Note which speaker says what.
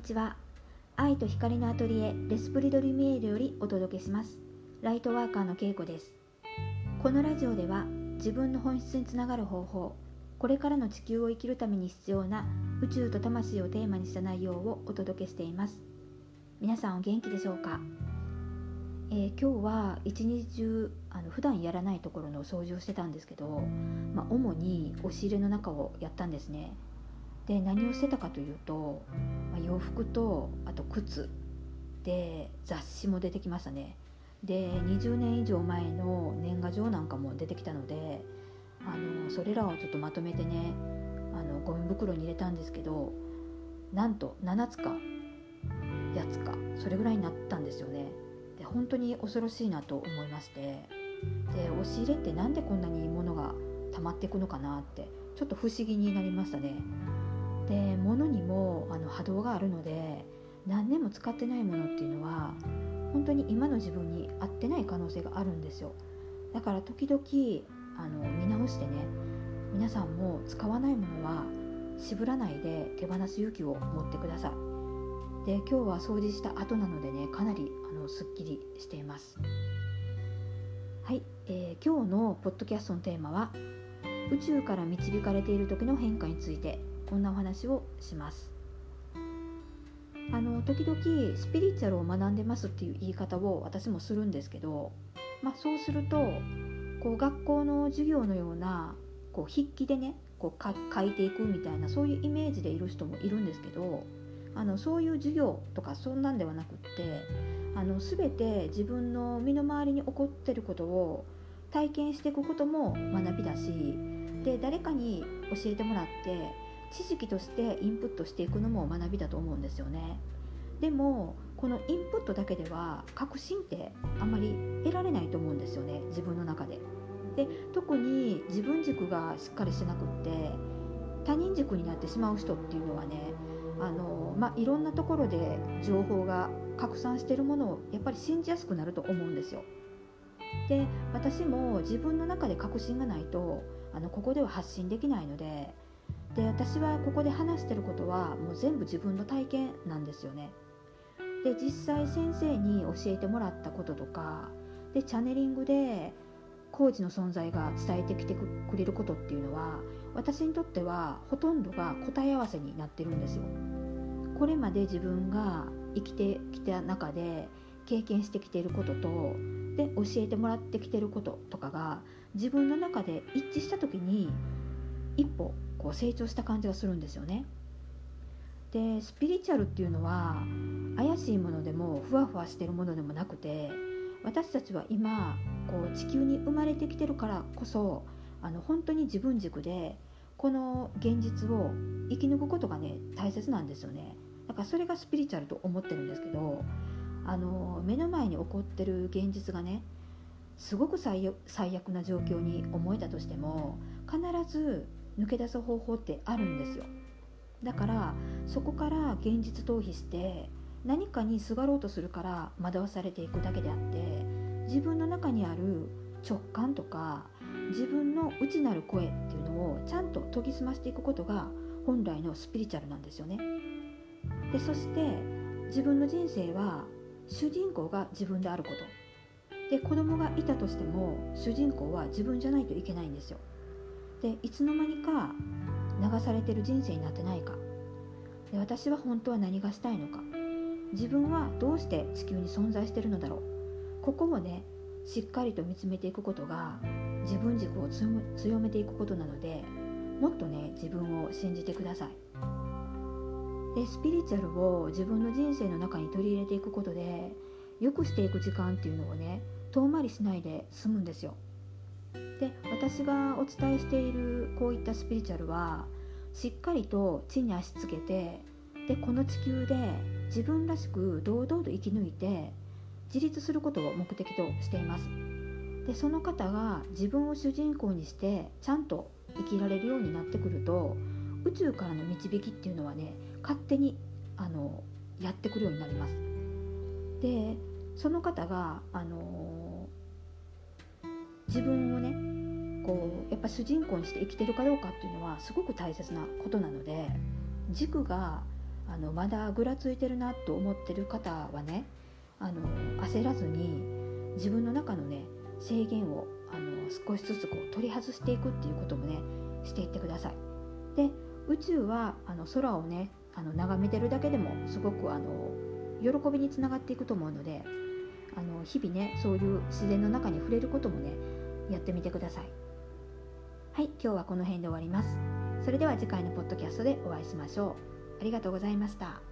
Speaker 1: にちは。愛と光のアトリエレスプリドリミエールよりお届けします。ライトワーカーのけいこです。このラジオでは自分の本質につながる方法これからの地球を生きるために必要な宇宙と魂をテーマにした内容をお届けしています。皆さんお元気でしょうか、えー、今日は一日中あの普段やらないところの掃除をしてたんですけど、まあ、主に押し入れの中をやったんですね。で何をしてたかというと、まあ、洋服とあと靴。で雑誌も出てきましたね。で20年以上前の年賀状なんかも出てきたのであのそれらをちょっとまとめてねあのゴミ袋に入れたんですけどなんと7つか8つかそれぐらいになったんですよね。で本当に恐ろしいなと思いまして。で押し入れって何でこんなに物が溜まっていくのかなってちょっと不思議になりましたね。で物にもあの波動があるので何年も使ってないものっていうのは本当に今の自分に合ってない可能性があるんですよ。だから時々あの見直してね皆さんも使わないものは渋らないで手放す勇気を持ってください。で今日は掃除した後なのでねかなりあのすっきりしています。はい、えー、今日のポッドキャストのテーマは宇宙から導かれている時の変化について。こんなお話をします。あの時々スピリチュアルを学んでますっていう言い方を私もするんですけど、まあ、そうするとこう学校の授業のようなこう筆記でねこう書いていくみたいなそういうイメージでいる人もいるんですけどあのそういう授業とかそんなんではなくってあの全て自分の身の回りに起こってることを体験していくことも学びだしで誰かに教えてもらって知識としてインプットしていくのも学びだと思うんですよね。でもこのインプットだけでは確信ってあんまり得られないと思うんですよね。自分の中で。で特に自分軸がしっかりしなくって他人軸になってしまう人っていうのはねあの、まあ、いろんなところで情報が拡散してるものをやっぱり信じやすくなると思うんですよ。で私も自分の中で確信がないとあのここでは発信できないのでで私はここで話してることはもう全部自分の体験なんですよね。で実際先生に教えてもらったこととかでチャネリングでコーチの存在が伝えてきてくれることっていうのは私にとってはほとんどが答え合わせになってるんですよ。これまで自分が生きてきた中で経験してきていることとで教えてもらってきてることとかが自分の中で一致した時に一歩こう成長した感じがするんですよね。でスピリチュアルっていうのは怪しいものでもふわふわしてるものでもなくて私たちは今こう地球に生まれてきてるからこそあの本当に自分軸でこの現実を生き抜くことがね大切なんですよねだからそれがスピリチュアルと思ってるんですけどあの目の前に起こってる現実がねすごく最悪な状況に思えたとしても必ず抜け出す方法ってあるんですよ。だからそこから現実逃避して何かにすがろうとするから惑わされていくだけであって自分の中にある直感とか自分の内なる声っていうのをちゃんと研ぎ澄ましていくことが本来のスピリチュアルなんですよね。でそして自分の人生は主人公が自分であること。で子供がいたとしても主人公は自分じゃないといけないんですよ。でいつの間にか流されてる人生になってないか。で私は本当は何がしたいのか。自分はどうして地球に存在してるのだろう。ここをねしっかりと見つめていくことが自分軸を強めていくことなのでもっとね自分を信じてください。でスピリチュアルを自分の人生の中に取り入れていくことで良くしていく時間っていうのをね遠回りしないで済むんですよ。で私がお伝えしているこういったスピリチュアルはしっかりと地に足つけてでこの地球で自分らしく堂々と生き抜いて自立することを目的としています。でその方が自分を主人公にしてちゃんと生きられるようになってくると宇宙からの導きっていうのはね勝手にあのやってくるようになります。でその方があの自分をねこうやっぱ主人公にして生きてるかどうかっていうのはすごく大切なことなので軸があのまだぐらついてるなと思ってる方はねあの焦らずに自分の中のね制限をあの少しずつこう取り外していくっていうこともねしていってください。で宇宙はあの空をねあの眺めてるだけでもすごくあの喜びにつながっていくと思うのであの日々ねそういう自然の中に触れることもねやってみてください。はい今日はこの辺で終わります。それでは次回のポッドキャストでお会いしましょう。ありがとうございました。